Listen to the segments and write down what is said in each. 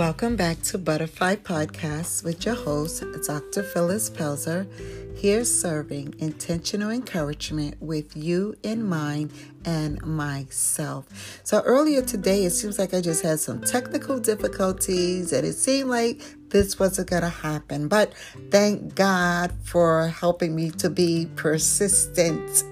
Welcome back to Butterfly Podcasts with your host, Dr. Phyllis Pelzer, here serving intentional encouragement with you in mind and myself. So, earlier today, it seems like I just had some technical difficulties and it seemed like this wasn't going to happen. But thank God for helping me to be persistent.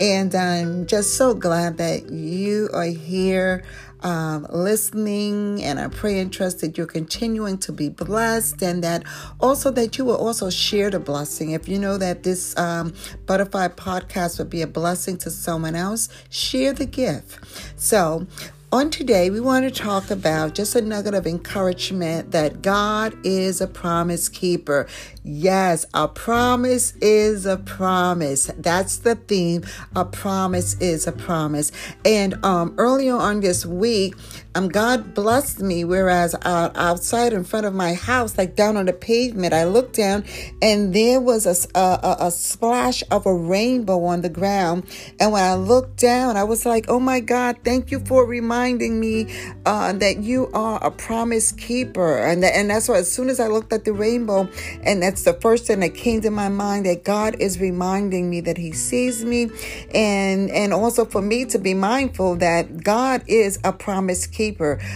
And I'm just so glad that you are here um, listening. And I pray and trust that you're continuing to be blessed and that also that you will also share the blessing. If you know that this um, Butterfly podcast would be a blessing to someone else, share the gift. So, on today, we want to talk about just a nugget of encouragement that God is a promise keeper. Yes, a promise is a promise. That's the theme. A promise is a promise. And um, earlier on this week, um, God blessed me. Whereas uh, outside in front of my house, like down on the pavement, I looked down and there was a, a, a splash of a rainbow on the ground. And when I looked down, I was like, oh my God, thank you for reminding me uh, that you are a promise keeper. And, and that's why as soon as I looked at the rainbow and that's the first thing that came to my mind that God is reminding me that He sees me, and and also for me to be mindful that God is a promise keeper.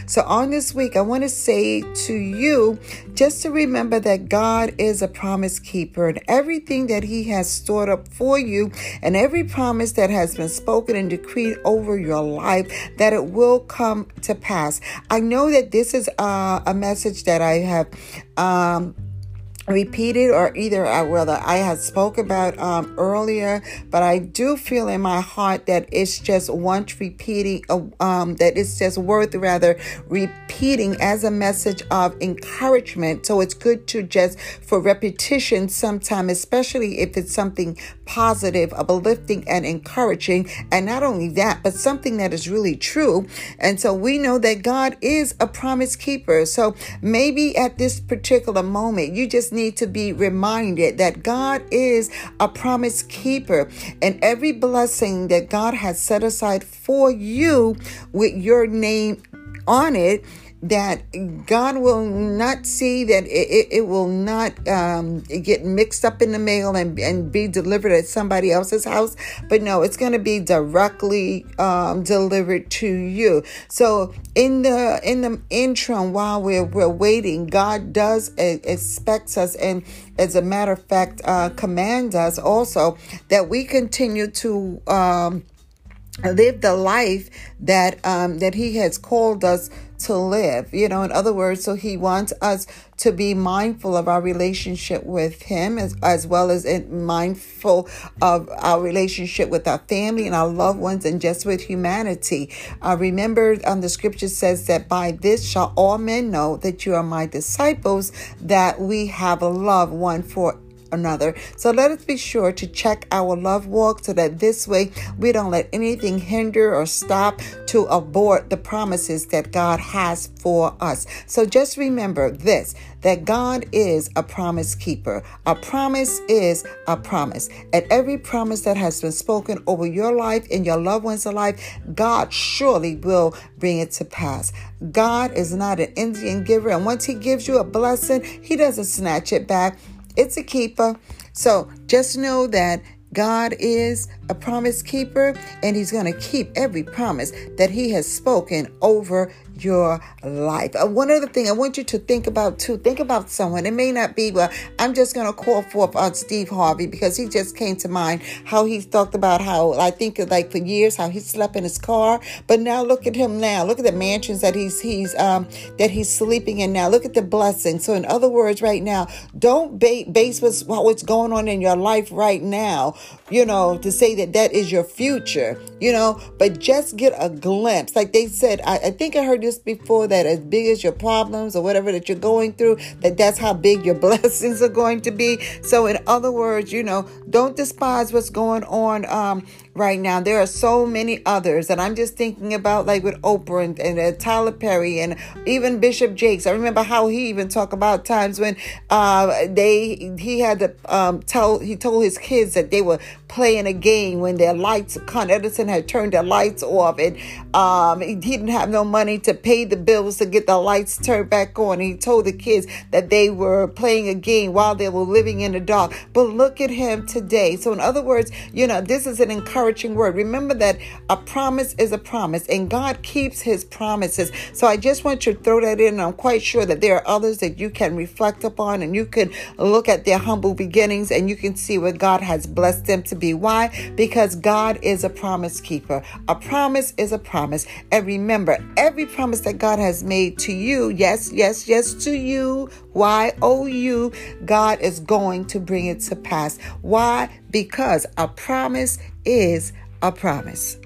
So on this week, I want to say to you just to remember that God is a promise keeper, and everything that He has stored up for you, and every promise that has been spoken and decreed over your life, that it will come to pass. I know that this is uh, a message that I have. Um, repeated or either uh, whether I had spoke about um, earlier, but I do feel in my heart that it's just once repeating, uh, um, that it's just worth rather repeating as a message of encouragement. So it's good to just for repetition sometime, especially if it's something positive, uplifting, and encouraging. And not only that, but something that is really true. And so we know that God is a promise keeper. So maybe at this particular moment, you just need to be reminded that God is a promise keeper and every blessing that God has set aside for you with your name on it that God will not see that it, it, will not um, get mixed up in the mail and, and be delivered at somebody else's house. But no, it's going to be directly um, delivered to you. So in the in the interim, while we're, we're waiting, God does expects us and as a matter of fact, uh, commands us also that we continue to um, live the life that um, that He has called us to live. You know, in other words, so He wants us to be mindful of our relationship with Him as, as well as in mindful of our relationship with our family and our loved ones and just with humanity. Uh, remember, um, the scripture says that by this shall all men know that you are my disciples, that we have a love one for another. So let us be sure to check our love walk so that this way we don't let anything hinder or stop to abort the promises that God has for us. So just remember this that God is a promise keeper. A promise is a promise. And every promise that has been spoken over your life and your loved one's life, God surely will bring it to pass. God is not an Indian giver. And once He gives you a blessing, He doesn't snatch it back. It's a keeper. So just know that God is a promise keeper and he's going to keep every promise that he has spoken over your life. Uh, one other thing I want you to think about too, think about someone. It may not be, well, I'm just going to call forth on Steve Harvey because he just came to mind how he talked about how I think like for years how he slept in his car, but now look at him now. Look at the mansions that he's he's um that he's sleeping in now. Look at the blessing. So in other words, right now, don't base what's what's going on in your life right now, you know, to say that that is your future, you know, but just get a glimpse. Like they said, I, I think I heard this before that as big as your problems or whatever that you're going through, that that's how big your blessings are going to be. So, in other words, you know, don't despise what's going on um, right now. There are so many others, and I'm just thinking about like with Oprah and, and uh, Tyler Perry and even Bishop Jakes. I remember how he even talked about times when uh, they he had to um, tell he told his kids that they were playing a game when their lights Con Edison had turned their lights off and um, he didn't have no money to pay the bills to get the lights turned back on. He told the kids that they were playing a game while they were living in the dark. But look at him today. So, in other words, you know, this is an encouraging word. Remember that a promise is a promise, and God keeps his promises. So, I just want you to throw that in. I'm quite sure that there are others that you can reflect upon and you can look at their humble beginnings and you can see what God has blessed them to be. Why? Because God is a promise keeper. A promise is a promise. And remember, every promise that God has made to you, yes, yes, yes, to you, Why o Y O U, God is going to bring it to pass. Why? Because a promise is a promise.